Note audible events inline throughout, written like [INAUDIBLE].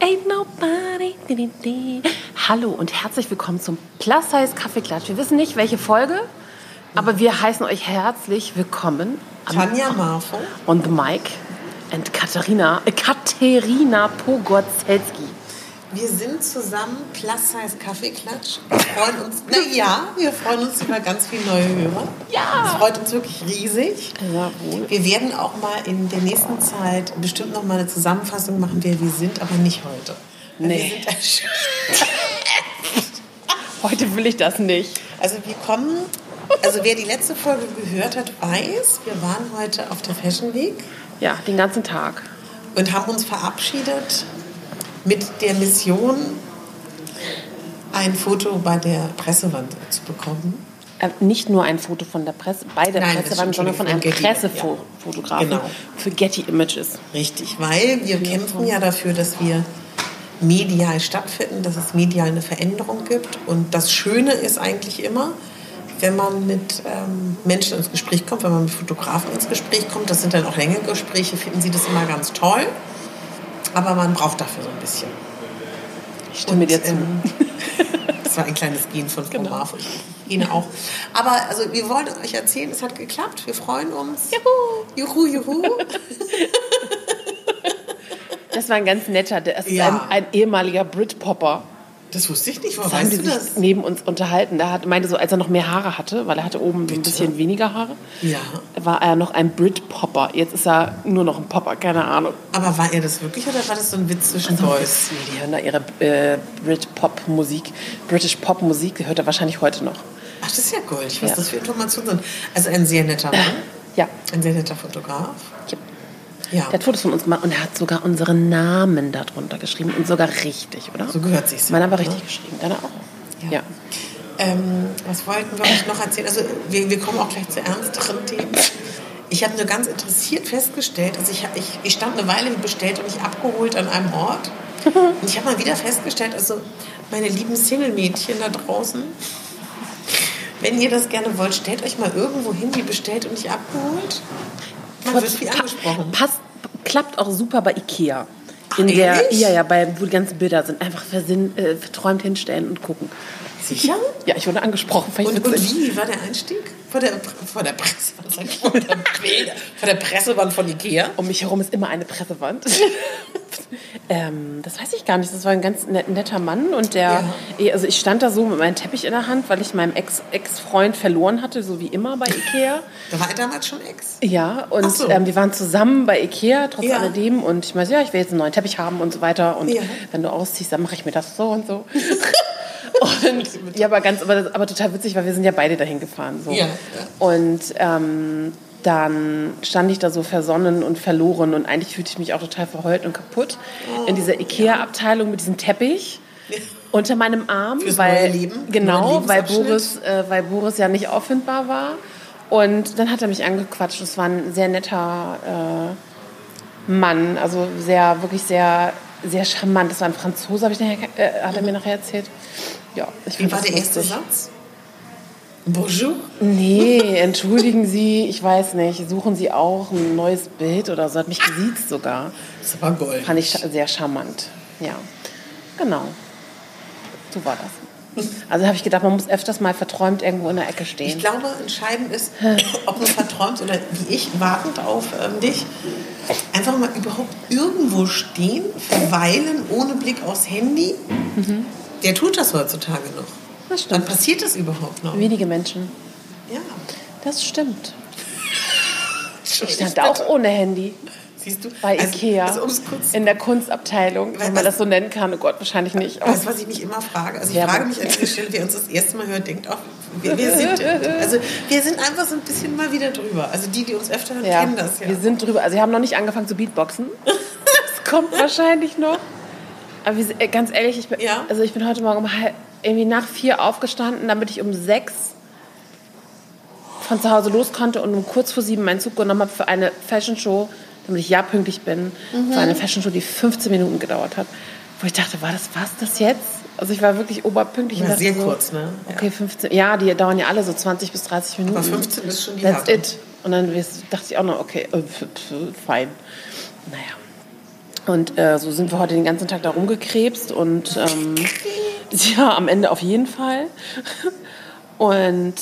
Ain't nobody. Hallo und herzlich willkommen zum Plus Size Kaffeeklatsch. Wir wissen nicht, welche Folge, aber wir heißen euch herzlich willkommen. Tanja Marfo. Und the Mike und Katharina, äh, Katerina Pogorzelski. Wir sind zusammen Plus Size Kaffeeklatsch. Wir freuen uns, na ja, wir freuen uns über ganz viele neue Hörer. Ja. Das freut uns wirklich riesig. Jawohl. Wir werden auch mal in der nächsten Zeit bestimmt noch mal eine Zusammenfassung machen, wer wir sind, aber nicht heute. Nee. Wir sind [LAUGHS] Heute will ich das nicht. also wir kommen, also wer die letzte Folge gehört hat, weiß, wir waren heute auf der Fashion Week Ja, den ganzen Tag. und haben uns verabschiedet mit der Mission, ein Foto bei der Pressewand zu bekommen. Äh, nicht nur ein Foto von der Presse, bei der Nein, Pressewand, sondern von einem Pressefotografen Genau. für Getty Images. Richtig, weil wir kämpfen ja dafür, dass wir medial stattfinden, dass es medial eine Veränderung gibt. Und das Schöne ist eigentlich immer, wenn man mit ähm, Menschen ins Gespräch kommt, wenn man mit Fotografen ins Gespräch kommt, das sind dann auch längere Gespräche, finden sie das immer ganz toll. Aber man braucht dafür so ein bisschen. Ich stimme dir zu. ähm, [LAUGHS] das war ein kleines Gen von Frau Genau. Marfo. Ich Gene auch. Aber also, wir wollen euch erzählen, es hat geklappt. Wir freuen uns. Juhu! Juhu, juhu. Das war ein ganz netter, das ist Ja. ein, ein ehemaliger Britpopper. Das wusste ich nicht. Woher Da haben die sich das? neben uns unterhalten. Da hat, meinte so, als er noch mehr Haare hatte, weil er hatte oben ein bisschen weniger Haare, Ja. war er noch ein Britpopper. Jetzt ist er nur noch ein Popper, keine Ahnung. Aber war er das wirklich oder war das so ein Witz zwischen Boys? Die hören da ihre äh, Brit-Pop-Musik, British Pop-Musik, die hört er wahrscheinlich heute noch. Ach, das ist ja goldig, was Ja. das für Informationen sind. Also ein sehr netter [CLEARS THROAT] Mann, Ja, ein sehr netter Fotograf. ja. Ja, Der hat Fotos von uns gemacht und er hat sogar unsere Namen darunter geschrieben und sogar richtig, oder? so gehört sich's. Meiner war ne? richtig geschrieben, deiner auch. Ja. Ja. Ähm, was wollten wir euch noch erzählen? Also wir, wir kommen auch gleich zu ernsteren Themen. Ich habe nur ganz interessiert festgestellt, also ich, ich, ich stand eine Weile wie bestellt und nicht abgeholt an einem Ort. [LAUGHS] Und ich habe mal wieder festgestellt, also meine lieben Single-Mädchen da draußen, wenn ihr das gerne wollt, stellt euch mal irgendwo hin, wie bestellt und nicht abgeholt. Angesprochen. Passt, klappt auch super bei Ikea. Ach, In der, ehrlich? ja, ja, bei, wo die ganzen Bilder sind. Einfach versinn, äh, verträumt hinstellen und gucken. Sicher? Ja, ich wurde angesprochen. Und, und wie war der Einstieg? Vor der, vor der [LAUGHS] ich, vor der, vor der Pressewand von Ikea? Um mich herum ist immer eine Pressewand. [LAUGHS] ähm, das weiß ich gar nicht. Das war ein ganz net, netter Mann und der, also ich stand da so mit meinem Teppich in der Hand, weil ich meinen Ex- Ex-Freund verloren hatte, so wie immer bei Ikea. Da war er damals schon Ex. Ja, und so. ähm, wir waren zusammen bei Ikea, trotz Ja. alledem. Und ich meinte, ja, ich will jetzt einen neuen Teppich haben und so weiter. Und Ja. wenn du ausziehst, dann mache ich mir das so und so. [LAUGHS] und [LAUGHS] ja, aber ganz, aber, aber total witzig, weil wir sind ja beide dahin gefahren. So. Ja, ja. Und ähm, dann stand ich da so versonnen und verloren und eigentlich fühlte ich mich auch total verheult und kaputt in dieser Ikea-Abteilung mit diesem Teppich unter meinem Arm, Fürs weil Leben, genau, weil. Boris, äh, weil Boris ja nicht auffindbar war. Und dann hat er mich angequatscht. Es war ein sehr netter äh, Mann, also sehr, wirklich sehr, sehr charmant. Das war ein Franzose, habe ich nachher, äh, hat er mir nachher erzählt. Ja, ich Wie war der erste. Satz? Bonjour. Nee, [LAUGHS] entschuldigen Sie, ich weiß nicht, suchen Sie auch ein neues Bild oder so? Hat mich gesiezt sogar. Das aber Gold. Fand ich sehr charmant. Ja, genau. So war das. Also habe ich gedacht, man muss öfters mal verträumt irgendwo in der Ecke Ich stehen. glaube, entscheidend ist, ob du verträumst oder wie ich, wartend auf ähm, dich, einfach mal überhaupt irgendwo stehen, verweilen, ohne Blick aufs Handy. Der tut das heutzutage noch. Das Dann stimmt. passiert das überhaupt noch. Wenige Menschen. Ja. Das stimmt. [LAUGHS] Ich stand auch ohne Handy Siehst du? bei also, Ikea Also, in der Kunstabteilung, wenn man das so nennen kann. Oh Gott, wahrscheinlich nicht. Aber Weißt du, was ich mich immer frage? Also ich frage mich an dieser Stelle, wer uns das erste Mal hört, denkt auch, wir, wir, sind, also wir sind einfach so ein bisschen mal wieder drüber. Also die, die uns öfter hören, ja, kennen das ja. wir sind drüber. Also wir haben noch nicht angefangen zu Beatboxen. [LAUGHS] Das kommt wahrscheinlich noch. Aber äh, ganz ehrlich, ich bin, Ja. also ich bin heute Morgen um halb, irgendwie nach vier aufgestanden, damit ich um sechs von zu Hause los konnte und um kurz vor sieben meinen Zug genommen habe für eine Fashion Show, damit ich ja pünktlich bin, für eine Fashion Show, die 15 Minuten gedauert hat. Wo ich dachte, war das was das jetzt? Also ich war wirklich oberpünktlich. Ja, sehr so, kurz, ne? Ja. Okay, 15. Ja, die dauern ja alle so 20 bis 30 Minuten. Aber 15 ist schon die That's it. Und dann dachte ich auch noch, okay, äh, fein. Naja. Und äh, so sind wir heute den ganzen Tag da rumgekrebst und ähm, [LAUGHS] ja, am Ende auf jeden Fall. [LAUGHS] Und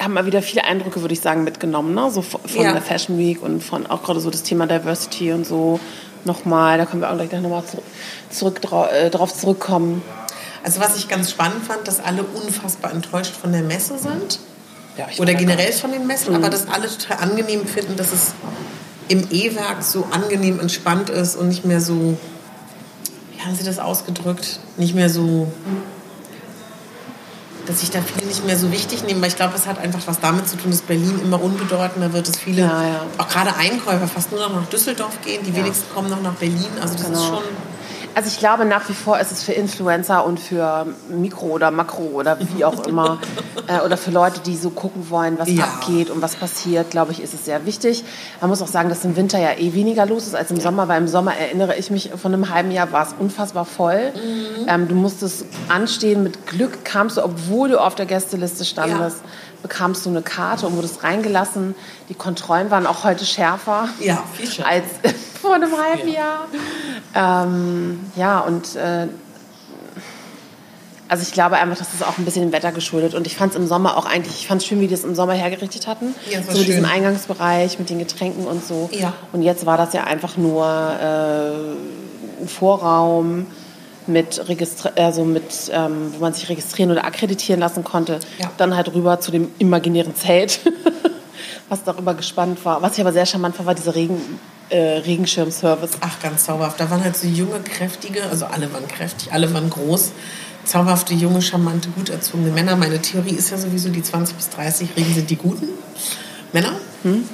haben mal wieder viele Eindrücke, würde ich sagen, mitgenommen, ne? So von Ja. der Fashion Week und von auch gerade so das Thema Diversity und so nochmal. Da können wir auch gleich nochmal zurück, zurück drau äh, drauf zurückkommen. Also was ich ganz spannend fand, dass alle unfassbar enttäuscht von der Messe sind. Ja, Oder generell von den Messen, aber dass alle total angenehm finden, dass es im E-Werk so angenehm entspannt ist und nicht mehr so, wie haben Sie das ausgedrückt, nicht mehr so, dass sich da viele nicht mehr so wichtig nehmen, weil ich glaube, es hat einfach was damit zu tun, dass Berlin immer unbedeutender wird, dass viele, Ja, ja. auch gerade Einkäufer, fast nur noch nach Düsseldorf gehen, die wenigsten kommen noch nach Berlin, also das ist Genau. schon... Also ich glaube nach wie vor ist es für Influencer und für Mikro oder Makro oder wie auch immer [LAUGHS] äh, oder für Leute, die so gucken wollen, was Ja. abgeht und was passiert, glaube ich, ist es sehr wichtig. Man muss auch sagen, dass im Winter ja eh weniger los ist als im Sommer, weil im Sommer erinnere ich mich, von einem halben Jahr war es unfassbar voll. Mhm. Ähm, du musstest anstehen, mit Glück kamst du, obwohl du auf der Gästeliste standest, bekamst du eine Karte und wurdest reingelassen. Die Kontrollen waren auch heute schärfer Ja, viel schärfer. als [LAUGHS] vor einem halben Jahr. Ähm, ja, und äh, also ich glaube einfach, das ist auch ein bisschen dem Wetter geschuldet. Und ich fand es im Sommer auch eigentlich, ich fand es schön, wie die es im Sommer hergerichtet hatten. Ja, so mit diesem. Eingangsbereich, mit den Getränken und so. Ja. Und jetzt war das ja einfach nur äh, ein Vorraum mit, also mit ähm, wo man sich registrieren oder akkreditieren lassen konnte. Ja. Dann halt rüber zu dem imaginären Zelt, [LAUGHS] was darüber gespannt war. Was ich aber sehr charmant fand, war dieser Regen, äh, Regenschirmservice. Ach, ganz zauberhaft. Da waren halt so junge, kräftige, also alle waren kräftig, alle waren groß, zauberhafte, junge, charmante, gut erzogene Männer. Meine Theorie ist ja sowieso, die 20 bis 30-Jährigen sind die guten Männer. Und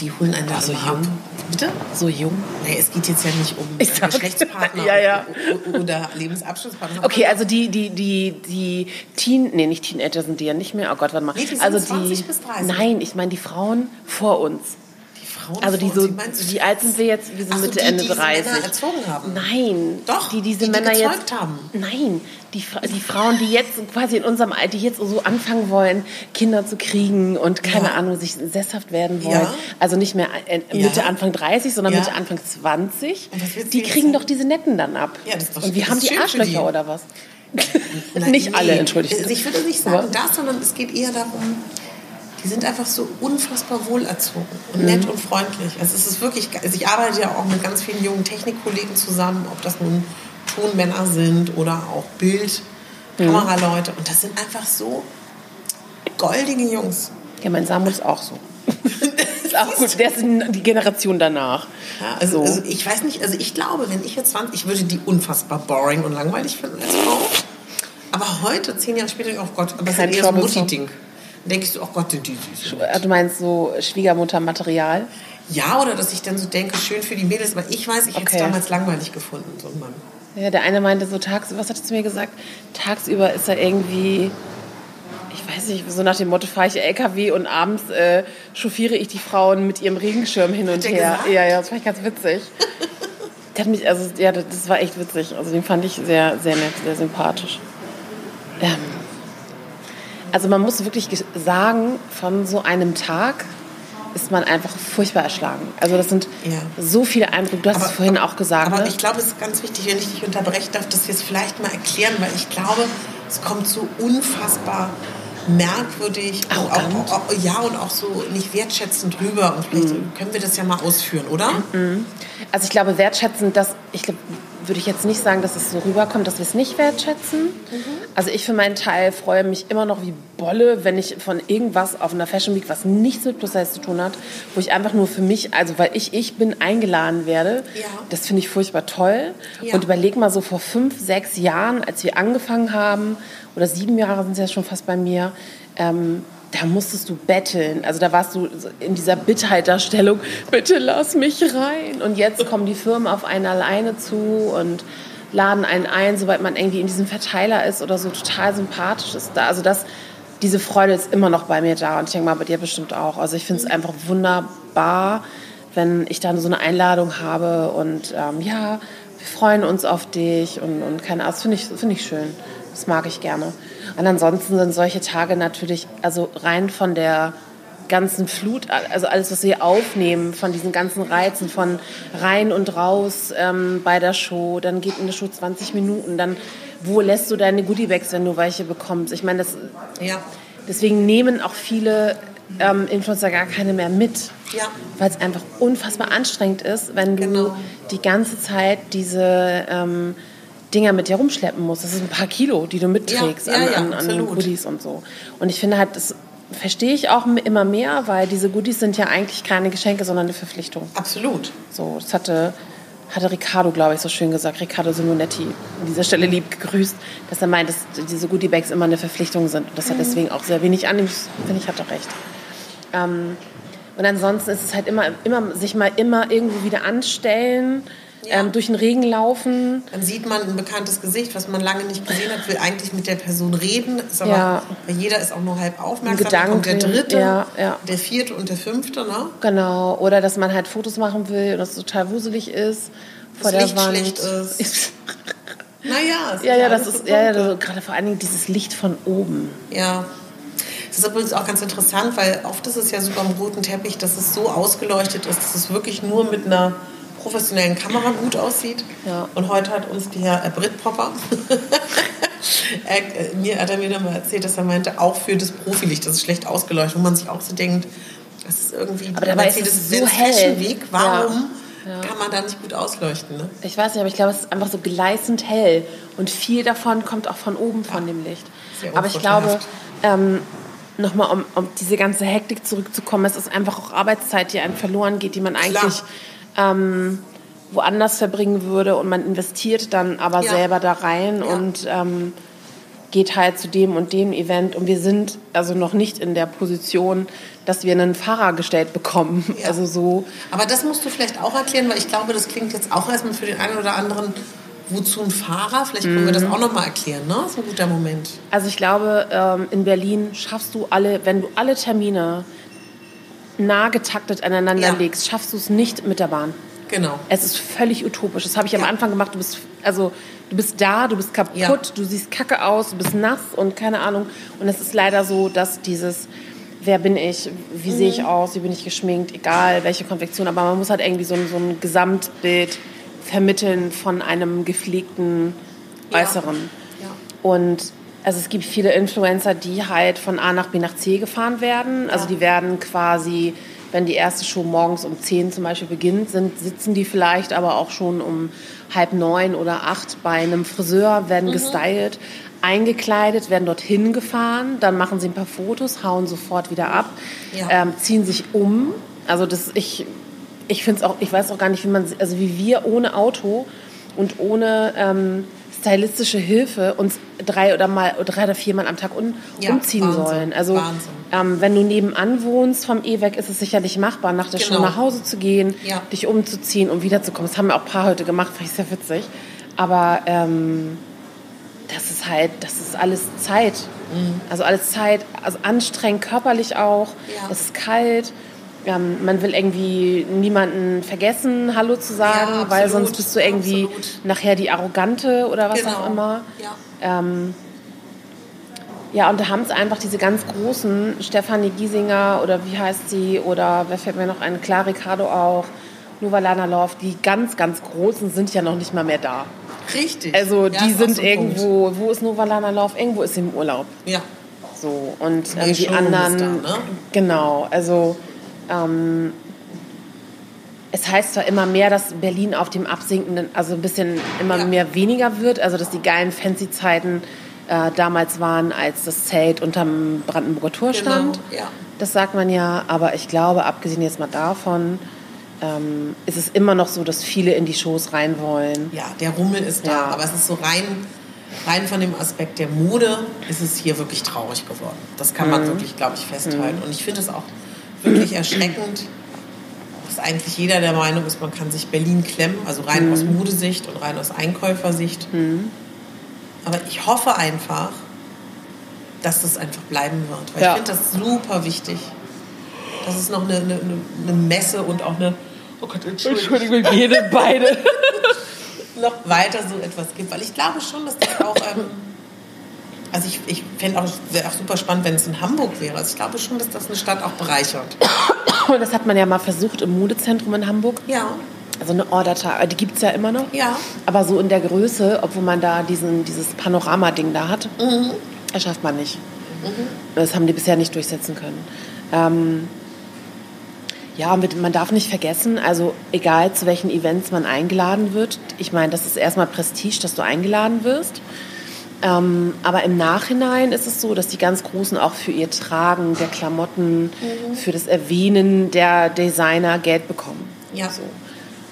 die holen einen da so immer jung? Bitte? So jung. Nee, es geht jetzt ja nicht um sag- Geschlechtspartner [LAUGHS] Ja, ja. oder Lebensabschlusspartner. Okay, also die, die, die, die Teen, nee, nicht Teenager sind die ja nicht mehr. Oh Gott, warte mal. Nee, die sind also 20 bis 30. Nein, ich meine die Frauen vor uns. Die Frauen Also die so, wie alt sind wir jetzt? Wir sind so, Mitte, die, Ende die diese 30. Männer erzogen haben. Nein. Doch, die diese die, die Männer gezeugt jetzt. haben. Nein, die, die Frauen, die jetzt quasi in unserem Alter, die jetzt so anfangen wollen, Kinder zu kriegen und keine Ja. Ahnung, sich sesshaft werden wollen. Ja. Also nicht mehr äh, Mitte, Ja. Anfang 30, sondern. Mitte, Anfang 20. Und was willst du Die kriegen doch diese Netten dann ab. Ja, das ist doch- und wir haben die Arschlöcher die. oder was? Nein, [LAUGHS] Nicht alle, nee. entschuldigt. Also ich würde nicht sagen das, sondern es geht eher darum, die sind einfach so unfassbar wohlerzogen und Mhm. nett und freundlich. Also es ist wirklich, also ich arbeite ja auch mit ganz vielen jungen Technikkollegen zusammen, ob das nun Tonmänner sind oder auch Bild, Mhm. Kameraleute. Und das sind einfach so goldige Jungs. Ja, mein Samuel ist auch so. [LAUGHS] [LAUGHS] ist auch gut. Der ist die Generation danach. Ja, also, So. also ich weiß nicht, also ich glaube, wenn ich jetzt 20, ich würde die unfassbar boring und langweilig finden als Frau. Aber heute, zehn Jahre später, oh Gott, aber das ist eher so ein. Mutti-Ding. Denkst du, oh Gott, die, die, die. Äh, Du meinst so Schwiegermuttermaterial? Ja, oder dass ich dann so denke, schön für die Mädels, aber ich weiß, ich hätte Okay. es damals langweilig gefunden, so ein Mann. Ja, der eine meinte so tagsüber, was hat er zu mir gesagt? Tagsüber ist er irgendwie, ich weiß nicht, so nach dem Motto, fahre ich LKW und abends äh, chauffiere ich die Frauen mit ihrem Regenschirm hin und her. gesagt? Ja, ja, das fand ich ganz witzig. [LAUGHS] Der hat mich, also ja, das das war echt witzig. Also den fand ich sehr, sehr nett, sehr sympathisch. Ähm, also man muss wirklich ge- sagen, von so einem Tag ist man einfach furchtbar erschlagen. Also das sind Ja. so viele Eindrücke. Du hast es vorhin auch gesagt. Aber ne? ich glaube, es ist ganz wichtig, wenn ich dich unterbrechen darf, dass wir es vielleicht mal erklären, weil ich glaube, es kommt so unfassbar merkwürdig und Arrogant. auch, auch, ja und auch so nicht wertschätzend rüber und vielleicht Mhm. können wir das ja mal ausführen, oder? Also ich glaube, wertschätzend, das, ich glaube, würde ich jetzt nicht sagen, dass es so rüberkommt, dass wir es nicht wertschätzen. Also ich für meinen Teil freue mich immer noch wie Bolle, wenn ich von irgendwas auf einer Fashion Week, was nichts mit Plus Size zu tun hat, wo ich einfach nur für mich, also weil ich ich bin, eingeladen werde. Ja. Das finde ich furchtbar toll. Ja. Und überleg mal so vor fünf, sechs Jahren, als wir angefangen haben, oder sieben Jahre sind es ja schon fast bei mir, ähm, da musstest du betteln. Also da warst du in dieser Bitterhalterstellung, bitte lass mich rein. Und jetzt kommen die Firmen auf einen alleine zu und laden einen ein, sobald man irgendwie in diesem Verteiler ist oder so total sympathisch ist. Da, also das, diese Freude ist immer noch bei mir da und ich denke mal bei dir bestimmt auch. Also ich finde es einfach wunderbar, wenn ich dann so eine Einladung habe und ähm, ja, wir freuen uns auf dich und, und keine Ahnung, das finde ich, finde ich schön. Das mag ich gerne. Und ansonsten sind solche Tage natürlich, also rein von der ganzen Flut, also alles, was wir aufnehmen, von diesen ganzen Reizen, von rein und raus ähm, bei der Show, dann geht in der Show 20 Minuten, dann wo lässt du deine Goodiebags, wenn du welche bekommst? Ich meine, das, Ja. deswegen nehmen auch viele ähm, Influencer gar keine mehr mit, Ja. weil es einfach unfassbar anstrengend ist, wenn du Genau. die ganze Zeit diese ähm, Dinger mit dir rumschleppen musst. Das sind ein paar Kilo, die du mitträgst Ja, ja, an, ja, an, an. Goodies und so. Und ich finde halt, das verstehe ich auch immer mehr, weil diese Goodies sind ja eigentlich keine Geschenke, sondern eine Verpflichtung. Absolut. So, das hatte, hatte Ricardo, glaube ich, so schön gesagt, Riccardo Simonetti, an dieser Stelle lieb gegrüßt, dass er meint, dass diese Goodie-Bags immer eine Verpflichtung sind und dass er deswegen auch sehr wenig annimmt. Finde ich, hat er recht. Ähm, und ansonsten ist es halt immer, immer sich mal immer irgendwo wieder anstellen, Ja. ähm, durch den Regen laufen. Dann sieht man ein bekanntes Gesicht, was man lange nicht gesehen hat, will eigentlich mit der Person reden, ist aber, Ja. jeder ist auch nur halb aufmerksam, dann kommt der dritte, ja, der vierte und der fünfte, ne? Genau. Oder dass man halt Fotos machen will und das total wuselig ist vor Das der Licht Wand. schlecht ist. [LAUGHS] Naja, es ja, ja, das ist ja, ja, Punkte. so, gerade vor allen Dingen dieses Licht von oben. Ja. Das ist übrigens auch ganz interessant, weil oft ist es ja so beim roten Teppich, dass es so ausgeleuchtet ist, dass es wirklich nur mit einer professionellen Kamera gut aussieht. Ja. Und heute hat uns der äh, Brit Popper, [LAUGHS] er, äh, mir hat er mir dann mal erzählt, dass er meinte, auch für das Profilicht, das ist schlecht ausgeleuchtet, wo man sich auch so denkt, das ist irgendwie Aber dabei ist es so hell. Fashion-Weg, warum Ja. kann man da nicht gut ausleuchten? Ne? Ich weiß nicht, aber ich glaube, es ist einfach so gleißend hell. Und viel davon kommt auch von oben von dem Licht. Aber ich glaube, ähm, nochmal, um, um diese ganze Hektik zurückzukommen, es ist einfach auch Arbeitszeit, die einem verloren geht, die man eigentlich ähm, woanders verbringen würde. Und man investiert dann aber Ja. selber da rein Ja. und ähm, geht halt zu dem und dem Event. Und wir sind also noch nicht in der Position, dass wir einen Fahrer gestellt bekommen. Ja. Also so. Aber das musst du vielleicht auch erklären, weil ich glaube, das klingt jetzt auch erstmal für den einen oder anderen, wozu ein Fahrer? Vielleicht können wir das Mhm. auch noch mal erklären, ne? Das ist ein guter Moment. Also ich glaube, ähm, in Berlin schaffst du alle, wenn du alle Termine nah getaktet aneinander Ja. legst, schaffst du es nicht mit der Bahn. Genau. Es ist völlig utopisch. Das habe ich am Ja. Anfang gemacht. Du bist, also, du bist da, du bist kaputt, Ja. du siehst kacke aus, du bist nass und keine Ahnung. Und es ist leider so, dass dieses, wer bin ich, wie sehe Mhm. ich aus, wie bin ich geschminkt, egal welche Konfektion, aber man muss halt irgendwie so ein, so ein Gesamtbild vermitteln von einem gepflegten. Äußeren. Ja. Und also es gibt viele Influencer, die halt von A nach B nach C gefahren werden. Also die werden quasi, wenn die erste Show morgens um 10 zum Beispiel beginnt, sind, sitzen die vielleicht aber auch schon um halb neun oder acht bei einem Friseur, Mhm. werden gestylt, eingekleidet, werden dorthin gefahren, dann machen sie ein paar Fotos, hauen sofort wieder ab, Ja. ähm, ziehen sich um. Also das, ich, ich finde es auch, ich weiß auch gar nicht, wie man, also wie wir ohne Auto und ohne ähm, stylistische Hilfe uns drei oder mal drei oder viermal am Tag un, Ja, umziehen Wahnsinn, sollen. Also ähm, wenn du nebenan wohnst vom E-Weg, ist es sicherlich machbar, nach der Schule Genau. nach Hause zu gehen, Ja. dich umzuziehen und wiederzukommen. Das haben wir auch ein paar heute gemacht, fand ich sehr witzig. Aber ähm, das ist halt, das ist alles Zeit. Also alles Zeit, also anstrengend körperlich auch. Ja. Es ist kalt. Ähm, man will irgendwie niemanden vergessen, Hallo zu sagen, Ja, weil absolut, sonst bist du irgendwie absolut. nachher die Arrogante oder was Genau. auch immer. Ja. Ähm, ja, und da haben es einfach diese ganz großen, Stefanie Giesinger oder wie heißt sie, oder wer fällt mir noch ein, Klar Ricardo auch, Nuvalana Love, die ganz, ganz großen sind ja noch nicht mal mehr da. Richtig. Also Ja, die sind ein Punkt. irgendwo, wo ist Novalana Love? Irgendwo ist sie im Urlaub. Ja. So, und ähm, die anderen, da, ne? genau, also ähm, es heißt zwar immer mehr, dass Berlin auf dem absinkenden, also ein bisschen immer Ja. mehr weniger wird, also dass die geilen Fancy-Zeiten äh, damals waren, als das Zelt unterm Brandenburger Tor Genau. stand. Ja. Das sagt man ja, aber ich glaube, abgesehen jetzt mal davon, ähm, ist es immer noch so, dass viele in die Shows rein wollen. ja, der Rummel ist da. Ja. Aber es ist so rein, rein von dem Aspekt der Mode ist es hier wirklich traurig geworden. Das kann Mhm. man wirklich, glaube ich, festhalten. Und ich finde es auch wirklich erschreckend, dass eigentlich jeder der Meinung ist, man kann sich Berlin klemmen, also rein aus Mhm. Modesicht und rein aus Einkäufersicht. Aber ich hoffe einfach, dass das einfach bleiben wird. Weil Ja. ich finde das super wichtig. Dass es noch eine, eine, eine Messe und auch eine, oh Gott, Entschuldigung, jede, beide. [LAUGHS] noch weiter so etwas gibt. Weil ich glaube schon, dass das auch ähm, Also ich, ich fände auch, auch super spannend, wenn es in Hamburg wäre. Also ich glaube schon, dass das eine Stadt auch bereichert. [COUGHS] Das hat man ja mal versucht im Modezentrum in Hamburg. Ja. Also eine Order, die gibt es ja immer noch. Ja. Aber so in der Größe, obwohl man da diesen, dieses Panorama-Ding da hat, Mhm. das schafft man nicht. Das haben die bisher nicht durchsetzen können. Ähm, ja, mit, man darf nicht vergessen, also egal zu welchen Events man eingeladen wird, ich meine, das ist erstmal Prestige, dass du eingeladen wirst. Ähm, aber im Nachhinein ist es so, dass die ganz Großen auch für ihr Tragen der Klamotten, für das Erwähnen der Designer Geld bekommen. Ja. So.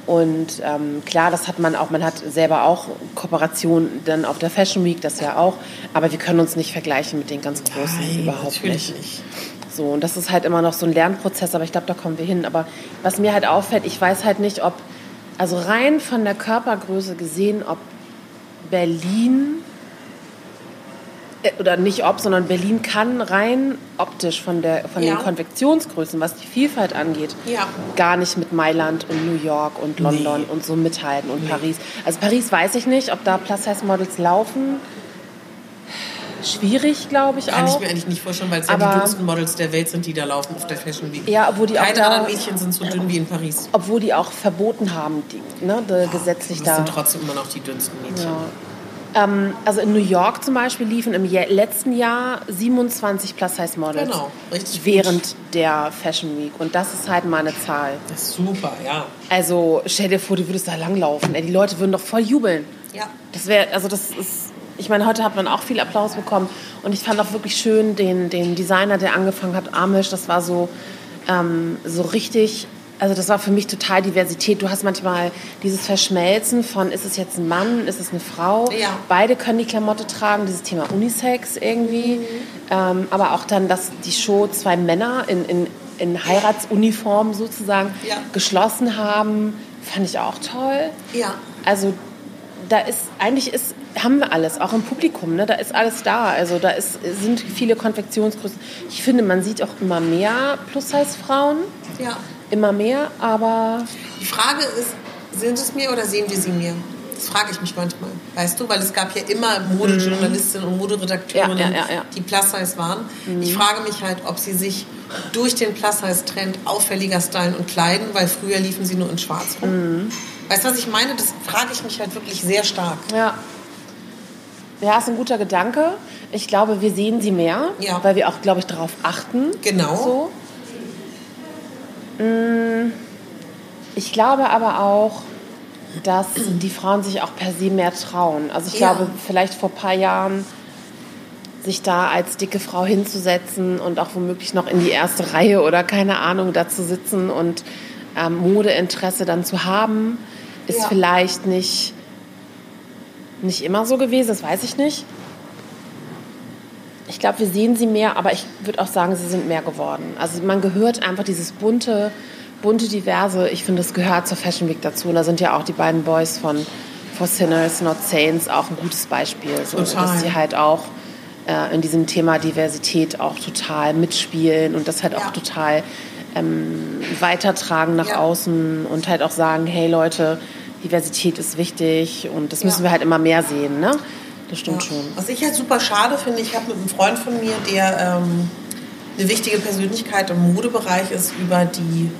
Und ähm, klar, das hat man auch, man hat selber auch Kooperationen dann auf der Fashion Week, das ja auch, aber wir können uns nicht vergleichen mit den ganz Großen, Nein, überhaupt nicht. nicht. So, und das ist halt immer noch so ein Lernprozess, aber ich glaube, da kommen wir hin. Aber was mir halt auffällt, ich weiß halt nicht, ob, also rein von der Körpergröße gesehen, ob Berlin, oder nicht ob, sondern Berlin kann rein optisch von, der, von Ja. den Konfektionsgrößen, was die Vielfalt angeht, Ja. gar nicht mit Mailand und New York und London Nee. und so mithalten und Paris. Also Paris weiß ich nicht, ob da Plus-Size-Models laufen. Schwierig, glaube ich Kann ich auch. mir eigentlich nicht vorstellen, weil es ja die dünnsten Models der Welt sind, die da laufen auf der Fashion Week. Ja, obwohl die auch Keine da- anderen Mädchen sind so dünn wie in Paris. Obwohl die auch verboten haben, die, ne, die gesetzlich Das da. sind trotzdem immer noch die dünnsten Mädchen. Ähm, also in New York zum Beispiel liefen im Je- letzten Jahr 27 Plus-Size-Models. Genau, richtig gut. Während der Fashion Week. Und das ist halt mal eine Zahl. Das ist super, ja. Also stell dir vor, du würdest da langlaufen. Ey, die Leute würden doch voll jubeln. Ja. Das wäre, also das ist, ich meine, heute hat man auch viel Applaus bekommen. Und ich fand auch wirklich schön den, den Designer, der angefangen hat, Amish, das war so, ähm, so richtig, also das war für mich total Diversität. Du hast manchmal dieses Verschmelzen von, ist es jetzt ein Mann, ist es eine Frau? Ja. Beide können die Klamotte tragen, dieses Thema Unisex irgendwie. Ähm, aber auch dann, dass die Show zwei Männer in, in, in Heiratsuniform sozusagen Ja. geschlossen haben, fand ich auch toll. Ja. Also da ist eigentlich ist haben wir alles, auch im Publikum, ne? Da ist alles da. Also da ist, sind viele Konfektionsgrößen. Ich finde, man sieht auch immer mehr Plus-Size-Frauen, Ja. Immer mehr, aber Die Frage ist, sind es mir oder sehen wir sie mir? Das frage ich mich manchmal. Weißt du, weil es gab ja immer Modejournalistinnen und Moderedakteurinnen, Ja, ja, ja, die Plus-Size waren. Ich frage mich halt, ob sie sich durch den Plus-Size-Trend auffälliger stylen und kleiden, weil früher liefen sie nur in schwarz rum. Weißt du, was ich meine? Das frage ich mich halt wirklich sehr stark. ja. Ja, ist ein guter Gedanke. Ich glaube, wir sehen sie mehr, weil wir auch, glaube ich, darauf achten. Genau. So. Mm, Ich glaube aber auch, dass die Frauen sich auch per se mehr trauen. Also ich Ja. glaube, vielleicht vor ein paar Jahren sich da als dicke Frau hinzusetzen und auch womöglich noch in die erste Reihe oder keine Ahnung da zu sitzen und ähm, Modeinteresse dann zu haben, ist Ja. vielleicht nicht, nicht immer so gewesen, das weiß ich nicht. Ich glaube, wir sehen sie mehr, aber ich würde auch sagen, sie sind mehr geworden. Also man gehört einfach dieses bunte, bunte, diverse, ich finde, es gehört zur Fashion Week dazu. Und da sind ja auch die beiden Boys von For Sinners, Not Saints auch ein gutes Beispiel. So, dass sie halt auch äh, in diesem Thema Diversität auch total mitspielen und das halt Ja. auch total ähm, weitertragen nach Ja. außen und halt auch sagen, hey Leute, Diversität ist wichtig und das müssen Ja. wir halt immer mehr sehen. Ne? Das stimmt Ja. schon. Was ich halt super schade finde, ich habe mit einem Freund von mir, der ähm, eine wichtige Persönlichkeit im Modebereich ist, über die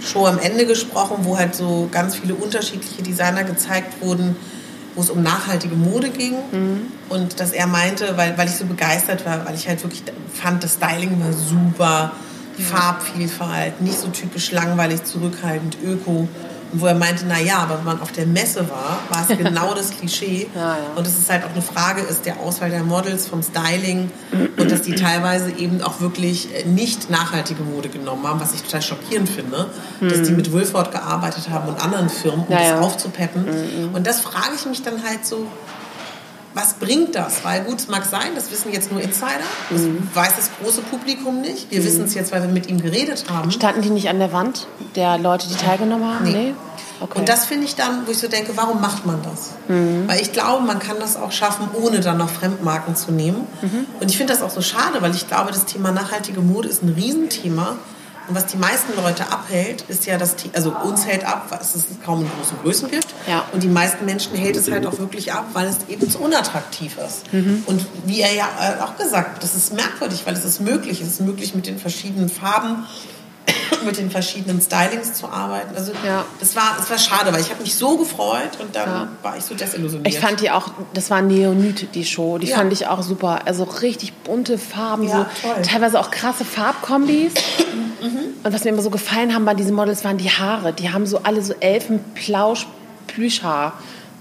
Show am Ende gesprochen, wo halt so ganz viele unterschiedliche Designer gezeigt wurden, wo es um nachhaltige Mode ging. Und dass er meinte, weil, weil ich so begeistert war, weil ich halt wirklich fand, das Styling war super, Farbvielfalt, nicht so typisch langweilig, zurückhaltend, öko. Wo er meinte, na ja, aber wenn man auf der Messe war, war es [LAUGHS] genau das Klischee. Ja, ja. Und dass es halt auch eine Frage ist der Auswahl der Models, vom Styling [CLEARS THROAT] und dass die teilweise eben auch wirklich äh, nicht nachhaltige Mode genommen haben, was ich total schockierend finde, dass die mit Wilford gearbeitet haben und anderen Firmen, um Ja, das aufzupeppen. Und das frage ich mich dann halt so, was bringt das? Weil gut, es mag sein, das wissen jetzt nur Insider, das weiß das große Publikum nicht. Wir wissen es jetzt, weil wir mit ihm geredet haben. Standen die nicht an der Wand der Leute, die teilgenommen haben? Nee. Okay. Und das finde ich dann, wo ich so denke, warum macht man das? Weil ich glaube, man kann das auch schaffen, ohne dann noch Fremdmarken zu nehmen. Und ich finde das auch so schade, weil ich glaube, das Thema nachhaltige Mode ist ein Riesenthema, Und was die meisten Leute abhält, ist ja das, also uns hält ab, weil es kaum einen großen Größen gibt. Ja. Und die meisten Menschen hält es halt auch wirklich ab, weil es eben zu unattraktiv ist. Und wie er ja äh, auch gesagt, hat, das ist merkwürdig, weil es ist möglich. Es ist möglich mit den verschiedenen Farben, [COUGHS] mit den verschiedenen Stylings zu arbeiten. Also Ja. das war, es war schade, weil ich habe mich so gefreut und dann Ja. war ich so desillusioniert. Ich fand die auch, das war Neonit, die Show. Die Ja. fand ich auch super. Also richtig bunte Farben, so toll. teilweise auch krasse Farbkombis. [COUGHS] Und was mir immer so gefallen haben bei diesen Models, waren die Haare. Die haben so alle so Elfenplausch, Plüschhaar.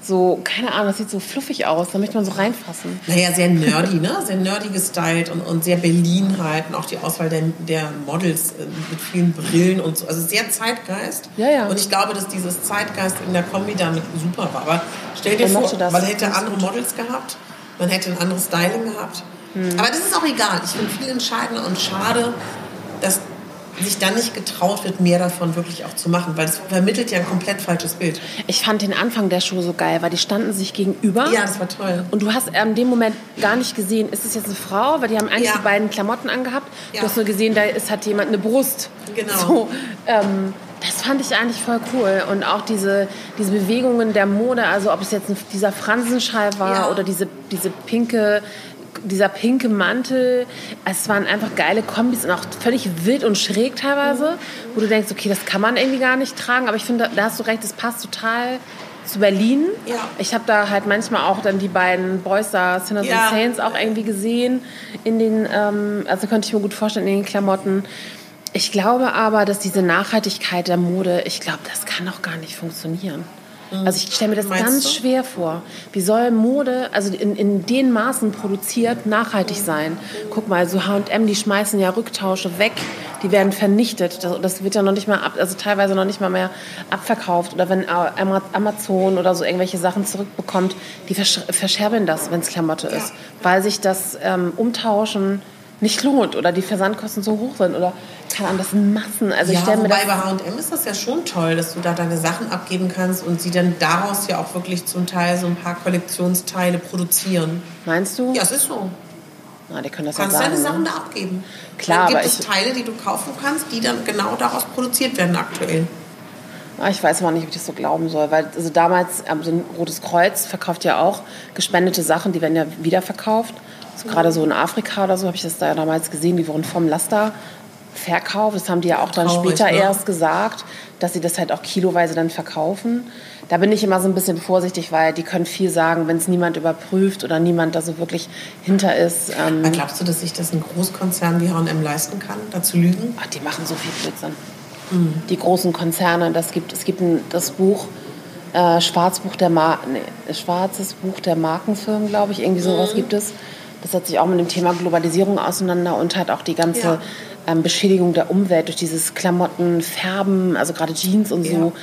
So, keine Ahnung, das sieht so fluffig aus. Da möchte man so reinfassen. Naja, sehr nerdy, ne? Sehr nerdy gestylt und, und sehr Berlin halt. Und auch die Auswahl der, der Models äh, mit vielen Brillen und so. Also sehr Zeitgeist. Ja, ja. Und ich glaube, dass dieses Zeitgeist in der Kombi damit super war. Aber stell dir vor, man hätte andere Models gehabt, man hätte ein anderes Styling gehabt. Hm. Aber das ist auch egal. Ich finde viel entscheidender und schade, dass sich dann nicht getraut wird, mehr davon wirklich auch zu machen, weil es vermittelt ja ein komplett falsches Bild. Ich fand den Anfang der Show so geil, weil die standen sich gegenüber. Ja, das war toll. Und du hast in dem Moment gar nicht gesehen, ist es jetzt eine Frau? Weil die haben eigentlich Ja. die beiden Klamotten angehabt. Ja. Du hast nur gesehen, da ist, hat jemand eine Brust. Genau. So, ähm, das fand ich eigentlich voll cool. Und auch diese, diese Bewegungen der Mode, also ob es jetzt ein, dieser Fransenschal war Ja. oder diese, diese pinke dieser pinke Mantel, es waren einfach geile Kombis und auch völlig wild und schräg teilweise, wo du denkst, okay, das kann man irgendwie gar nicht tragen, aber ich finde, da hast du recht, das passt total zu Berlin. Ja. Ich habe da halt manchmal auch dann die beiden Boys da, Sinners Ja. and Saints, auch irgendwie gesehen in den, ähm, also könnte ich mir gut vorstellen, in den Klamotten. Ich glaube aber, dass diese Nachhaltigkeit der Mode, ich glaube, das kann auch gar nicht funktionieren. Also ich stelle mir das Meinst ganz du? schwer vor. Wie soll Mode, also in, in den Maßen produziert, nachhaltig sein? Guck mal, so H&M, die schmeißen ja Rücktausche weg, die werden vernichtet. Das, das wird ja noch nicht mal, ab, also teilweise noch nicht mal mehr abverkauft. Oder wenn Ama- Amazon oder so irgendwelche Sachen zurückbekommt, die versch verscherbeln das, wenn es Klamotte ist. Weil sich das ähm, Umtauschen nicht lohnt oder die Versandkosten so hoch sind oder keine Ahnung, das sind Massen. Also ich Ja, mir wobei das bei H&M ist das ja schon toll, dass du da deine Sachen abgeben kannst und sie dann daraus ja auch wirklich zum Teil so ein paar Kollektionsteile produzieren. meinst du? Ja, es ist so. Na, die können das Du kannst ja sagen. deine Sachen ne? da abgeben. Klar, dann gibt aber es ich- Teile, die du kaufen kannst, die dann genau daraus produziert werden aktuell. Ah, Ich weiß aber nicht, ob ich das so glauben soll, weil also damals, ähm, so ein Rotes Kreuz verkauft ja auch gespendete Sachen, die werden ja wiederverkauft. Also gerade so in Afrika oder so habe ich das da damals gesehen, die wurden vom Laster verkauft. Das haben die ja auch dann Traurig, später ne? erst gesagt, dass sie das halt auch kiloweise dann verkaufen. Da bin ich immer so ein bisschen vorsichtig, weil die können viel sagen, wenn es niemand überprüft oder niemand da so wirklich hinter ist. Ähm, Aber glaubst du, dass sich das ein Großkonzern wie H&M leisten kann, da zu lügen? Ach, die machen so viel Blödsinn. Die großen Konzerne, das gibt, es gibt ein, das Buch, äh, Schwarzbuch der Mar nee, Schwarzes Buch der Markenfirmen, glaube ich, irgendwie sowas gibt es. Das setzt sich auch mit dem Thema Globalisierung auseinander und hat auch die ganze Ja. ähm, Beschädigung der Umwelt durch dieses Klamotten, Färben, also gerade Jeans und so.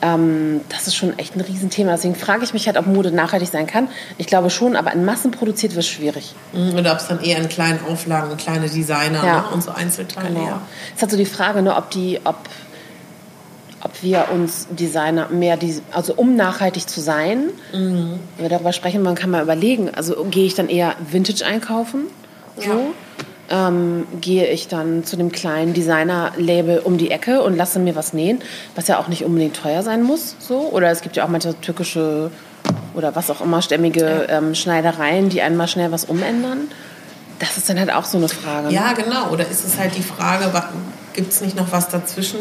Ähm, das ist schon echt ein Riesenthema. Deswegen frage ich mich halt, ob Mode nachhaltig sein kann. Ich glaube schon, aber in Massen produziert wird es schwierig. Oder ob es dann eher in kleinen Auflagen, kleine Designer Ja. ne? und so Einzelteile. Genau. Ja. Es ist halt so die Frage, ne, ob die, ob, ob wir uns Designer mehr, die, also um nachhaltig zu sein, wenn wir darüber sprechen, man kann mal überlegen, also gehe ich dann eher Vintage einkaufen, so, ähm, gehe ich dann zu dem kleinen Designer-Label um die Ecke und lasse mir was nähen, was ja auch nicht unbedingt teuer sein muss, so, oder es gibt ja auch manche türkische oder was auch immer stämmige ähm, Schneidereien, die einmal schnell was umändern. Das ist dann halt auch so eine Frage. ne? Ja, genau. Oder ist es halt die Frage, gibt es nicht noch was dazwischen,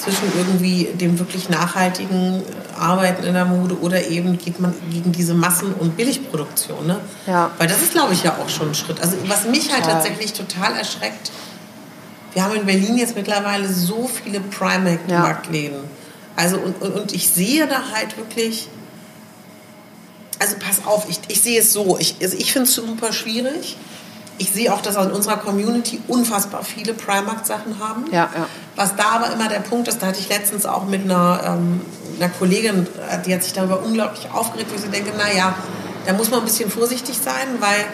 zwischen irgendwie dem wirklich nachhaltigen Arbeiten in der Mode oder eben geht man gegen diese Massen- und Billigproduktion? Ne? Ja. Weil das ist, glaube ich, ja auch schon ein Schritt. Also was mich halt tatsächlich total erschreckt, wir haben in Berlin jetzt mittlerweile so viele Primark-Marktläden. Also und, und, und ich sehe da halt wirklich, also pass auf, ich, ich sehe es so, ich, also ich finde es super schwierig. Ich sehe auch, dass in unserer Community unfassbar viele Primark-Sachen haben. Ja, ja. Was da aber immer der Punkt ist, da hatte ich letztens auch mit einer, ähm, einer Kollegin, äh, die hat sich darüber unglaublich aufgeregt, wo ich so denke, naja, da muss man ein bisschen vorsichtig sein, weil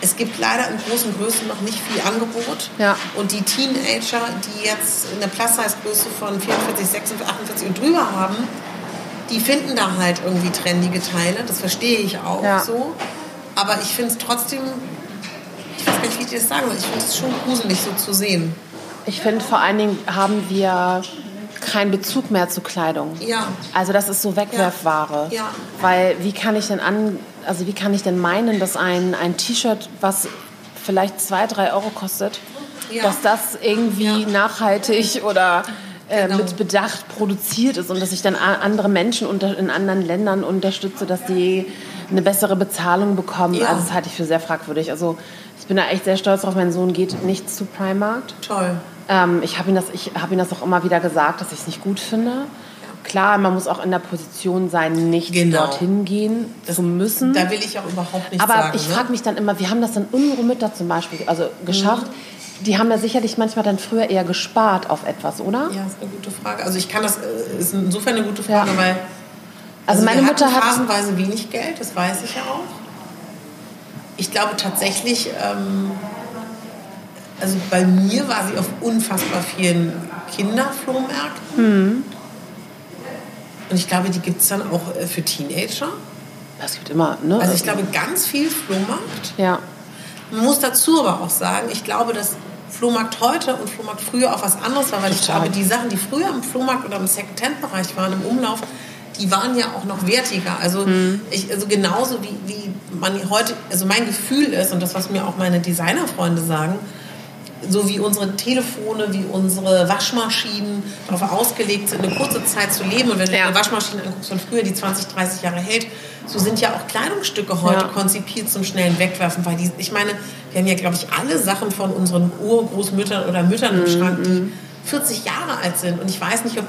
es gibt leider in großen Größen noch nicht viel Angebot. Ja. Und die Teenager, die jetzt eine Plus-Size-Größe von 44, 46, 48 und drüber haben, die finden da halt irgendwie trendige Teile. Das verstehe ich auch Ja. so. Aber ich finde es trotzdem, ich weiß gar nicht, wie ich das sagen soll, ich finde es schon gruselig so zu sehen. Ich finde, vor allen Dingen haben wir keinen Bezug mehr zu Kleidung. Ja. Also das ist so Wegwerfware. Ja. Weil wie kann ich denn an, also wie kann ich denn meinen, dass ein, ein T-Shirt, was vielleicht zwei, drei Euro kostet, Ja. dass das irgendwie Ja. nachhaltig oder äh, Genau. mit Bedacht produziert ist und dass ich dann andere Menschen unter, in anderen Ländern unterstütze, dass die eine bessere Bezahlung bekommen. Ja. Also das halte ich für sehr fragwürdig. Also ich bin da echt sehr stolz drauf. Mein Sohn geht nicht zu Primark. Toll. Ähm, ich habe ihm, das- ich hab ihm das auch immer wieder gesagt, dass ich es nicht gut finde. Klar, man muss auch in der Position sein, nicht Genau. dorthin gehen zu müssen. Da will ich auch überhaupt nicht Aber sagen. ich ne? frage mich dann immer, wie haben das dann unsere Mütter zum Beispiel also geschafft? Die haben ja sicherlich manchmal dann früher eher gespart auf etwas, oder? Ja, ist eine gute Frage. Also ich kann das, äh, ist insofern eine gute Frage, Ja. weil Also, meine wir Mutter hat phasenweise wenig Geld, das weiß ich ja auch. Ich glaube tatsächlich, ähm, also bei mir war sie auf unfassbar vielen Kinderflohmärkten. Hm. Und ich glaube, die gibt es dann auch äh, für Teenager. das gibt immer, ne? Also ich glaube, ganz viel Flohmarkt. ja. Man muss dazu aber auch sagen, ich glaube, dass Flohmarkt heute und Flohmarkt früher auch was anderes war, weil ich Total. glaube, die Sachen, die früher im Flohmarkt oder im Secondhand-Bereich waren, im Umlauf, die waren ja auch noch wertiger. Also, Mhm. ich, also genauso wie, wie man heute, also mein Gefühl ist und das, was mir auch meine Designerfreunde sagen, so wie unsere Telefone, wie unsere Waschmaschinen darauf ausgelegt sind, eine kurze Zeit zu leben. Und wenn du Ja. eine Waschmaschine anguckst von früher, die 20, 30 Jahre hält, so sind ja auch Kleidungsstücke heute Ja. konzipiert zum schnellen Wegwerfen. Weil die, ich meine, wir haben ja, glaube ich, alle Sachen von unseren Urgroßmüttern oder Müttern im Schrank, die 40 Jahre alt sind. Und ich weiß nicht, ob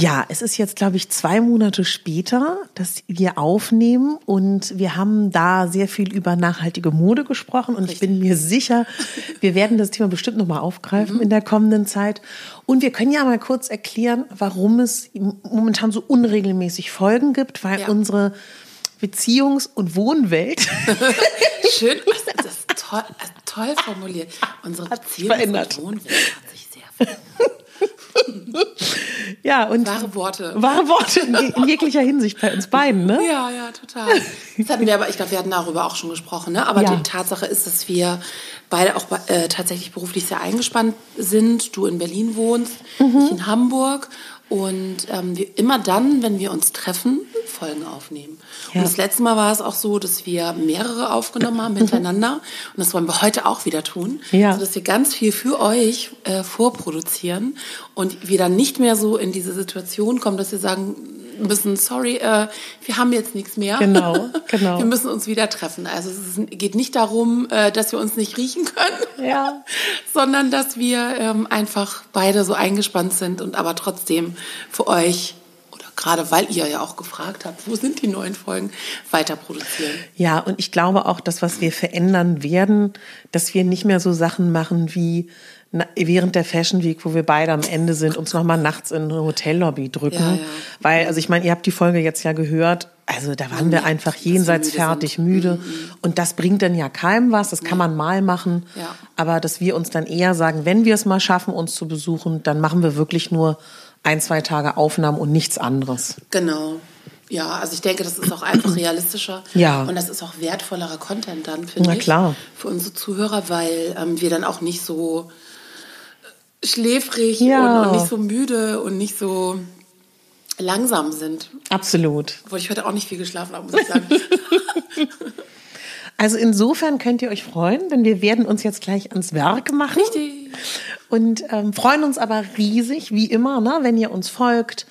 Ja, es ist jetzt, glaube ich, zwei Monate später, dass wir aufnehmen und wir haben da sehr viel über nachhaltige Mode gesprochen und ich bin mir sicher, wir werden das Thema bestimmt nochmal aufgreifen in der kommenden Zeit. Und wir können ja mal kurz erklären, warum es momentan so unregelmäßig Folgen gibt, weil Ja. unsere Beziehungs- und Wohnwelt [LAUGHS] Schön, das ist toll, also toll formuliert. Unsere Beziehung verändert. und Wohnwelt hat sich sehr verändert. [LAUGHS] ja und Wahre Worte. wahre Worte in, je- in jeglicher Hinsicht bei uns beiden, ne? Ja, ja, total. Das hatten wir aber, ich glaube, wir hatten darüber auch schon gesprochen, ne? Aber Ja. die Tatsache ist, dass wir beide auch äh, tatsächlich beruflich sehr eingespannt sind. Du in Berlin wohnst, Mhm. ich in Hamburg. Und ähm, wir immer dann, wenn wir uns treffen, Folgen aufnehmen. Ja. Und das letzte Mal war es auch so, dass wir mehrere aufgenommen haben [LAUGHS] hintereinander. Und das wollen wir heute auch wieder tun. Ja. Sodass wir ganz viel für euch äh, vorproduzieren und wir dann nicht mehr so in diese Situation kommen, dass wir sagen müssen, sorry, äh, wir haben jetzt nichts mehr. Genau, [LAUGHS] genau. Wir müssen uns wieder treffen. Also es geht nicht darum, äh, dass wir uns nicht riechen können, Ja. [LAUGHS] sondern dass wir ähm, einfach beide so eingespannt sind und aber trotzdem für euch oder gerade weil ihr ja auch gefragt habt, wo sind die neuen Folgen, weiter produzieren. Ja, und ich glaube auch, das, was wir verändern werden, dass wir nicht mehr so Sachen machen wie während der Fashion Week, wo wir beide am Ende sind, uns nochmal nachts in eine Hotellobby drücken. Ja, ja. Weil, also ich meine, ihr habt die Folge jetzt ja gehört, also da waren wir einfach jenseits müde fertig, sind. Mhm, müde. Und das bringt dann ja keinem was, das kann man mal machen. Aber dass wir uns dann eher sagen, wenn wir es mal schaffen, uns zu besuchen, dann machen wir wirklich nur ein, zwei Tage Aufnahmen und nichts anderes. Genau. Ja, also ich denke, das ist auch einfach realistischer. Ja. Und das ist auch wertvollerer Content dann, finde Na ich. klar. Für unsere Zuhörer, weil ähm, wir dann auch nicht so schläfrig Ja. und, und nicht so müde und nicht so langsam sind. Absolut. Obwohl ich heute auch nicht viel geschlafen habe, muss ich sagen. [LAUGHS] Also insofern könnt ihr euch freuen, denn wir werden uns jetzt gleich ans Werk machen. Richtig. Und ähm, freuen uns aber riesig, wie immer, ne, wenn ihr uns folgt.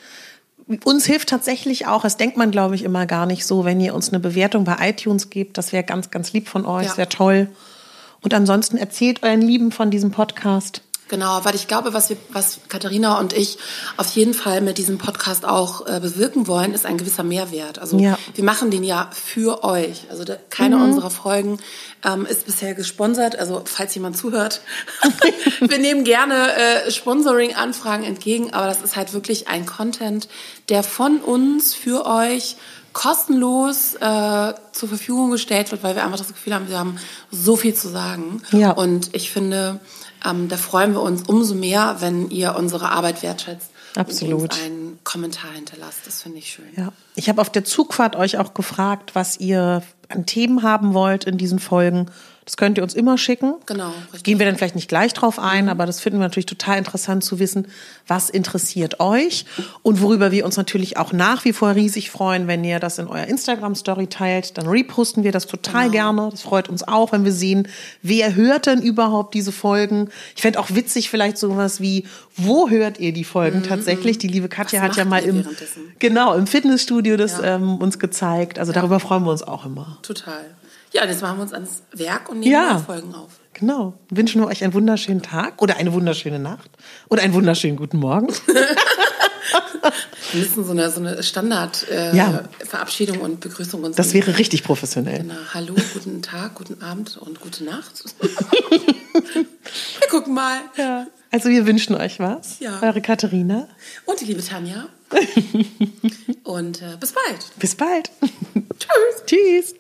Uns hilft tatsächlich auch, das denkt man, glaube ich, immer gar nicht so, wenn ihr uns eine Bewertung bei iTunes gebt. Das wäre ganz, ganz lieb von euch, Ja. sehr toll. Und ansonsten erzählt euren Lieben von diesem Podcast. Genau, weil ich glaube, was wir, was Katharina und ich auf jeden Fall mit diesem Podcast auch äh, bewirken wollen, ist ein gewisser Mehrwert. Also Ja. wir machen den ja für euch. Also da, keine unserer Folgen ähm, ist bisher gesponsert. Also falls jemand zuhört, [LAUGHS] wir nehmen gerne äh, Sponsoring-Anfragen entgegen, aber das ist halt wirklich ein Content, der von uns für euch kostenlos äh, zur Verfügung gestellt wird, weil wir einfach das Gefühl haben, wir haben so viel zu sagen. Ja. Und ich finde, ähm, da freuen wir uns umso mehr, wenn ihr unsere Arbeit wertschätzt Absolut. und uns einen Kommentar hinterlasst. Das finde ich schön. Ja. Ich habe auf der Zugfahrt euch auch gefragt, was ihr an Themen haben wollt in diesen Folgen. Das könnt ihr uns immer schicken. Genau, richtig. Gehen wir dann vielleicht nicht gleich drauf ein, aber das finden wir natürlich total interessant zu wissen, was interessiert euch und worüber wir uns natürlich auch nach wie vor riesig freuen, wenn ihr das in eurer Instagram-Story teilt. Dann reposten wir das total gerne. Das freut uns auch, wenn wir sehen, wer hört denn überhaupt diese Folgen. Ich fände auch witzig vielleicht sowas wie, wo hört ihr die Folgen tatsächlich? Die liebe Katja Was hat ja mal im, genau, im Fitnessstudio das Ja. ähm, uns gezeigt. Also darüber freuen wir uns auch immer. Total. Ja, und jetzt machen wir uns ans Werk und nehmen Ja. Folgen auf. Genau. Wünschen wir euch einen wunderschönen Tag oder eine wunderschöne Nacht oder einen wunderschönen guten Morgen. Wir müssen so eine, so eine Standard äh, Ja. Und Begrüßung uns Das wäre richtig professionell. Genau. Hallo, guten Tag, guten Abend und gute Nacht. [LAUGHS] wir gucken mal. Ja. Also wir wünschen euch was. Ja. Eure Katharina. Und die liebe Tanja. [LAUGHS] und äh, bis bald. Bis bald. Tschüss. Tschüss.